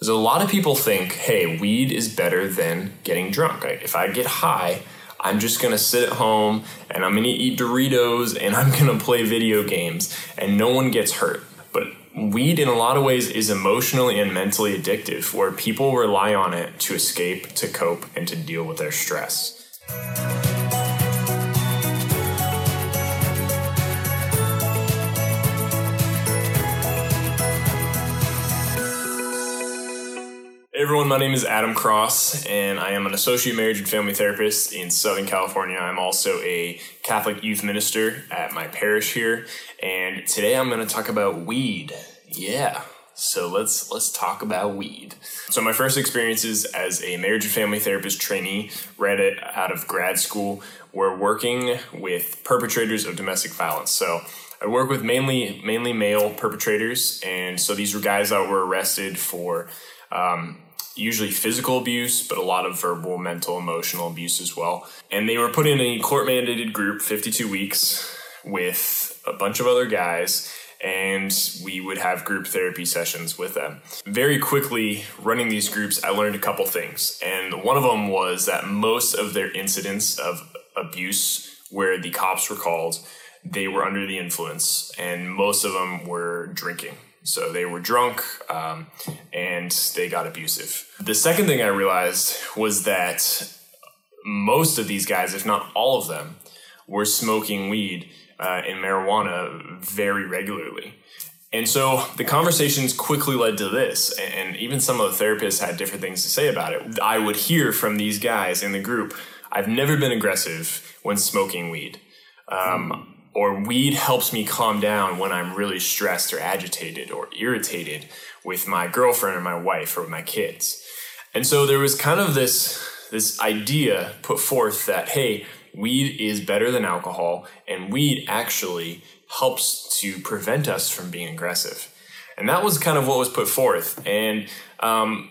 There's a lot of people think, hey, weed is better than getting drunk. Like, if I get high, I'm just gonna sit at home and I'm gonna eat Doritos and I'm gonna play video games and no one gets hurt. But weed, in a lot of ways, is emotionally and mentally addictive, where people rely on it to escape, to cope, and to deal with their stress. Everyone, my name is Adam Cross, and I am an associate marriage and family therapist in Southern California. I'm also a Catholic youth minister at my parish here, and today I'm going to talk about weed. Yeah, so let's let's talk about weed. So my first experiences as a marriage and family therapist trainee, right out of grad school, were working with perpetrators of domestic violence. So I work with mainly mainly male perpetrators, and so these were guys that were arrested for um, usually physical abuse, but a lot of verbal, mental, emotional abuse as well. And they were put in a court mandated group, 52 weeks, with a bunch of other guys. And we would have group therapy sessions with them. Very quickly, running these groups, I learned a couple things. And one of them was that most of their incidents of abuse, where the cops were called, they were under the influence, and most of them were drinking. So they were drunk um, and they got abusive. The second thing I realized was that most of these guys, if not all of them, were smoking weed uh, and marijuana very regularly. And so the conversations quickly led to this, and even some of the therapists had different things to say about it. I would hear from these guys in the group I've never been aggressive when smoking weed. Um, or weed helps me calm down when I'm really stressed or agitated or irritated with my girlfriend or my wife or my kids. And so there was kind of this this idea put forth that hey, weed is better than alcohol and weed actually helps to prevent us from being aggressive. And that was kind of what was put forth. And um,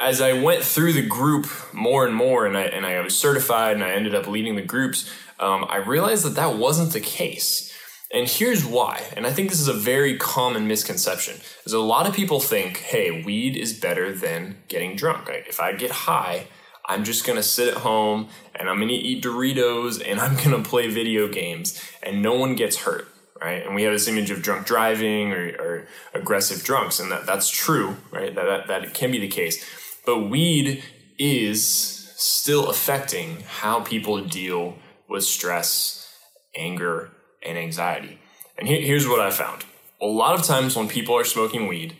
as I went through the group more and more, and I and I was certified, and I ended up leading the groups, um, I realized that that wasn't the case. And here's why. And I think this is a very common misconception. Is a lot of people think, hey, weed is better than getting drunk. Right? If I get high, I'm just gonna sit at home and I'm gonna eat Doritos and I'm gonna play video games and no one gets hurt. Right? And we have this image of drunk driving or, or aggressive drunks, and that, that's true, right? That, that, that can be the case. But weed is still affecting how people deal with stress, anger, and anxiety. And here, here's what I found a lot of times when people are smoking weed,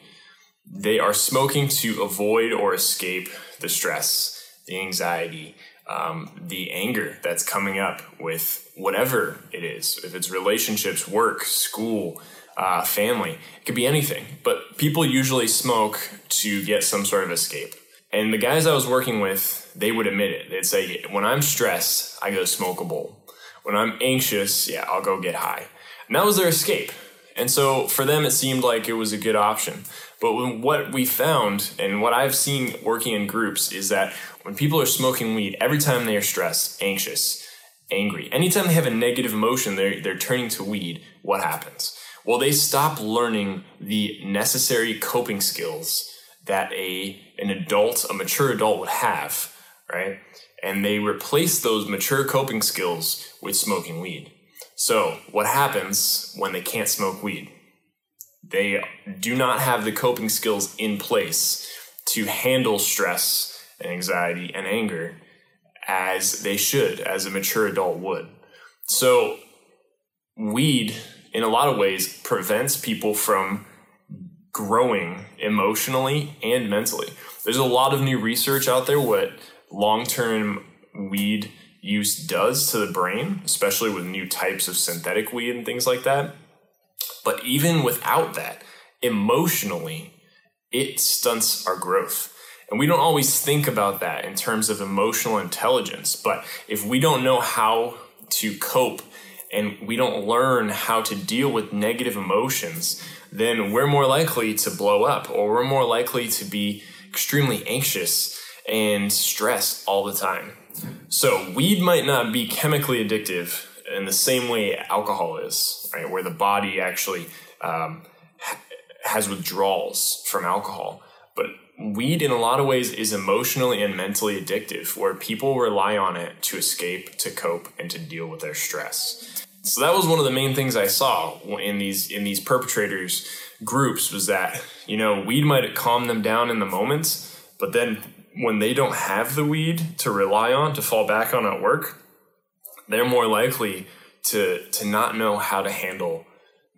they are smoking to avoid or escape the stress, the anxiety, um, the anger that's coming up with whatever it is. If it's relationships, work, school, uh, family, it could be anything. But people usually smoke to get some sort of escape. And the guys I was working with, they would admit it. They'd say, when I'm stressed, I go smoke a bowl. When I'm anxious, yeah, I'll go get high. And that was their escape. And so for them, it seemed like it was a good option. But what we found and what I've seen working in groups is that when people are smoking weed, every time they are stressed, anxious, angry, anytime they have a negative emotion, they're, they're turning to weed, what happens? Well, they stop learning the necessary coping skills that a an adult, a mature adult would have, right? And they replace those mature coping skills with smoking weed. So, what happens when they can't smoke weed? They do not have the coping skills in place to handle stress and anxiety and anger as they should, as a mature adult would. So, weed, in a lot of ways, prevents people from growing emotionally and mentally. There's a lot of new research out there what long term weed use does to the brain, especially with new types of synthetic weed and things like that. But even without that, emotionally, it stunts our growth. And we don't always think about that in terms of emotional intelligence. But if we don't know how to cope and we don't learn how to deal with negative emotions, then we're more likely to blow up or we're more likely to be extremely anxious and stressed all the time. So, weed might not be chemically addictive in the same way alcohol is, right? Where the body actually um, has withdrawals from alcohol. Weed in a lot of ways is emotionally and mentally addictive, where people rely on it to escape, to cope, and to deal with their stress. So that was one of the main things I saw in these in these perpetrators groups was that you know weed might calm them down in the moments but then when they don't have the weed to rely on to fall back on at work, they're more likely to to not know how to handle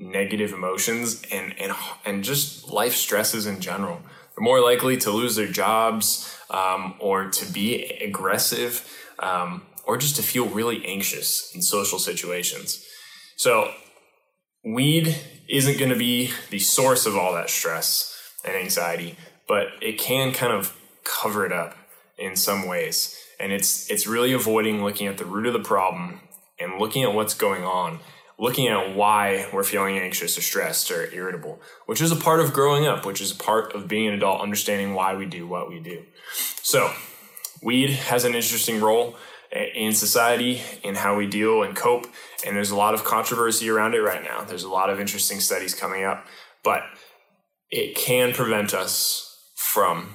negative emotions and and and just life stresses in general. They're more likely to lose their jobs um, or to be aggressive um, or just to feel really anxious in social situations. So, weed isn't going to be the source of all that stress and anxiety, but it can kind of cover it up in some ways. And it's it's really avoiding looking at the root of the problem and looking at what's going on, looking at why we're feeling anxious or stressed or irritable, which is a part of growing up, which is a part of being an adult, understanding why we do what we do. So, weed has an interesting role in society in how we deal and cope and there's a lot of controversy around it right now there's a lot of interesting studies coming up but it can prevent us from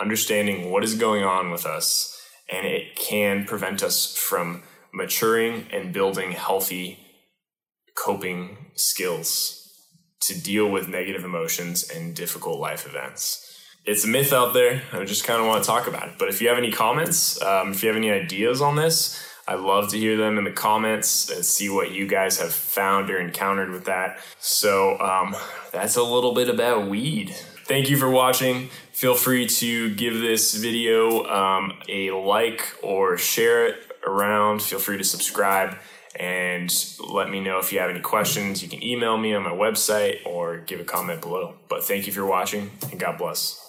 understanding what is going on with us and it can prevent us from maturing and building healthy coping skills to deal with negative emotions and difficult life events. It's a myth out there. I just kind of want to talk about it. But if you have any comments, um, if you have any ideas on this, I'd love to hear them in the comments and see what you guys have found or encountered with that. So um, that's a little bit about weed. Thank you for watching. Feel free to give this video um, a like or share it around. Feel free to subscribe and let me know if you have any questions. You can email me on my website or give a comment below. But thank you for watching and God bless.